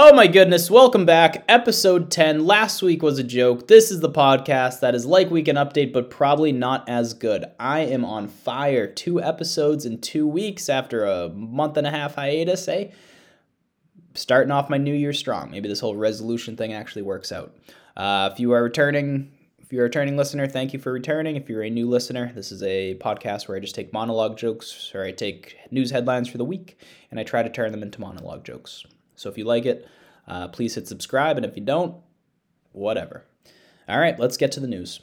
Oh my goodness, welcome back. Episode 10. Last week was a joke. This is the podcast that is like Weekend Update, but probably not as good. I am on fire. Two episodes in two weeks after a month and a half hiatus, eh? Starting off my new year strong. Maybe this whole resolution thing actually works out. Uh, if you are returning, if you're a returning listener, thank you for returning. If you're a new listener, this is a podcast where I just take monologue jokes or I take news headlines for the week and I try to turn them into monologue jokes. So if you like it, uh, please hit subscribe. And if you don't, whatever. All right, let's get to the news.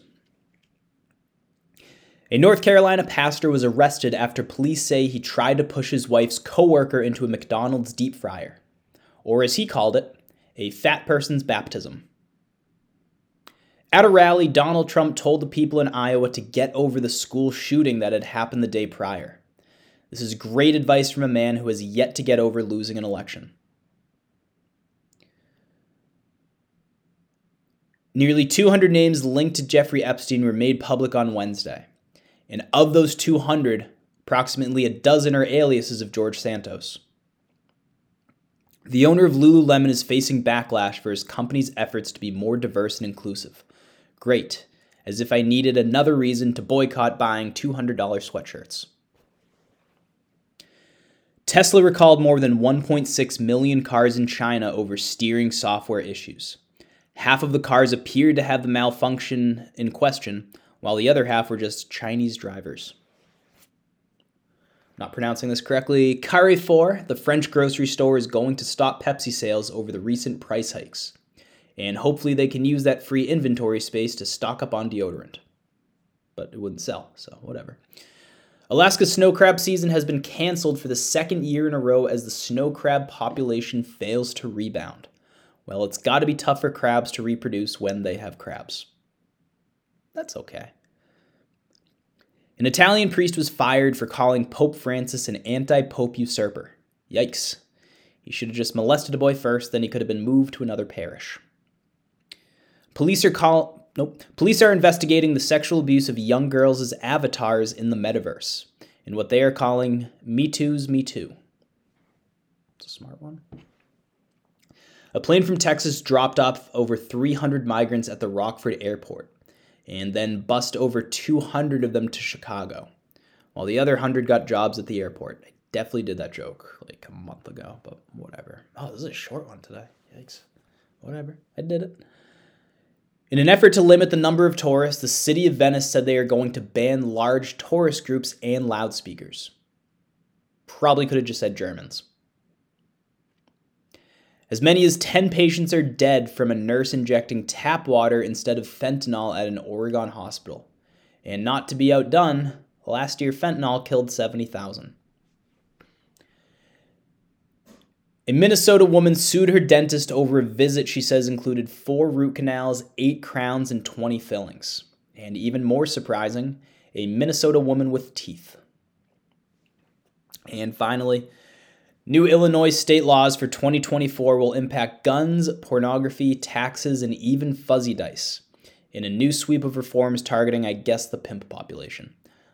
A North Carolina pastor was arrested after police say he tried to push his wife's coworker into a McDonald's deep fryer, or as he called it, a fat person's baptism. At a rally, Donald Trump told the people in Iowa to get over the school shooting that had happened the day prior. This is great advice from a man who has yet to get over losing an election. Nearly 200 names linked to Jeffrey Epstein were made public on Wednesday. And of those 200, approximately a dozen are aliases of George Santos. The owner of Lululemon is facing backlash for his company's efforts to be more diverse and inclusive. Great, as if I needed another reason to boycott buying $200 sweatshirts. Tesla recalled more than 1.6 million cars in China over steering software issues. Half of the cars appeared to have the malfunction in question, while the other half were just Chinese drivers. Not pronouncing this correctly, Carrefour, the French grocery store, is going to stop Pepsi sales over the recent price hikes. And hopefully they can use that free inventory space to stock up on deodorant. But it wouldn't sell, so whatever. Alaska's snow crab season has been canceled for the second year in a row as the snow crab population fails to rebound. Well, it's got to be tough for crabs to reproduce when they have crabs. That's okay. An Italian priest was fired for calling Pope Francis an anti pope usurper. Yikes. He should have just molested a boy first, then he could have been moved to another parish. Police are call nope. Police are investigating the sexual abuse of young girls as avatars in the metaverse, in what they are calling Me Too's Me Too. It's a smart one. A plane from Texas dropped off over 300 migrants at the Rockford airport and then bussed over 200 of them to Chicago, while the other 100 got jobs at the airport. I definitely did that joke like a month ago, but whatever. Oh, this is a short one today. Yikes. Whatever. I did it. In an effort to limit the number of tourists, the city of Venice said they are going to ban large tourist groups and loudspeakers. Probably could have just said Germans. As many as 10 patients are dead from a nurse injecting tap water instead of fentanyl at an Oregon hospital. And not to be outdone, last year fentanyl killed 70,000. A Minnesota woman sued her dentist over a visit she says included four root canals, eight crowns, and 20 fillings. And even more surprising, a Minnesota woman with teeth. And finally, New Illinois state laws for 2024 will impact guns, pornography, taxes, and even fuzzy dice in a new sweep of reforms targeting, I guess, the pimp population.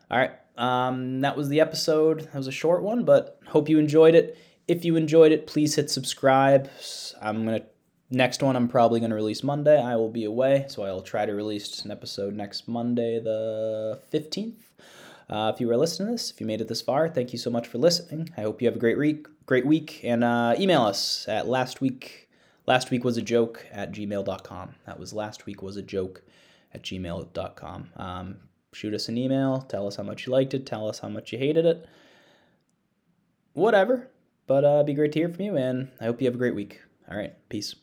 All right, um, that was the episode. That was a short one, but hope you enjoyed it. If you enjoyed it, please hit subscribe. I'm gonna next one. I'm probably gonna release Monday. I will be away, so I'll try to release an episode next Monday, the 15th. Uh, if you were listening to this, if you made it this far, thank you so much for listening. I hope you have a great week, great week, and uh, email us at last week. Last week was a joke at gmail.com. That was last week was a joke at gmail.com. Um, shoot us an email. Tell us how much you liked it. Tell us how much you hated it. Whatever. But uh, it'd be great to hear from you, and I hope you have a great week. All right. Peace.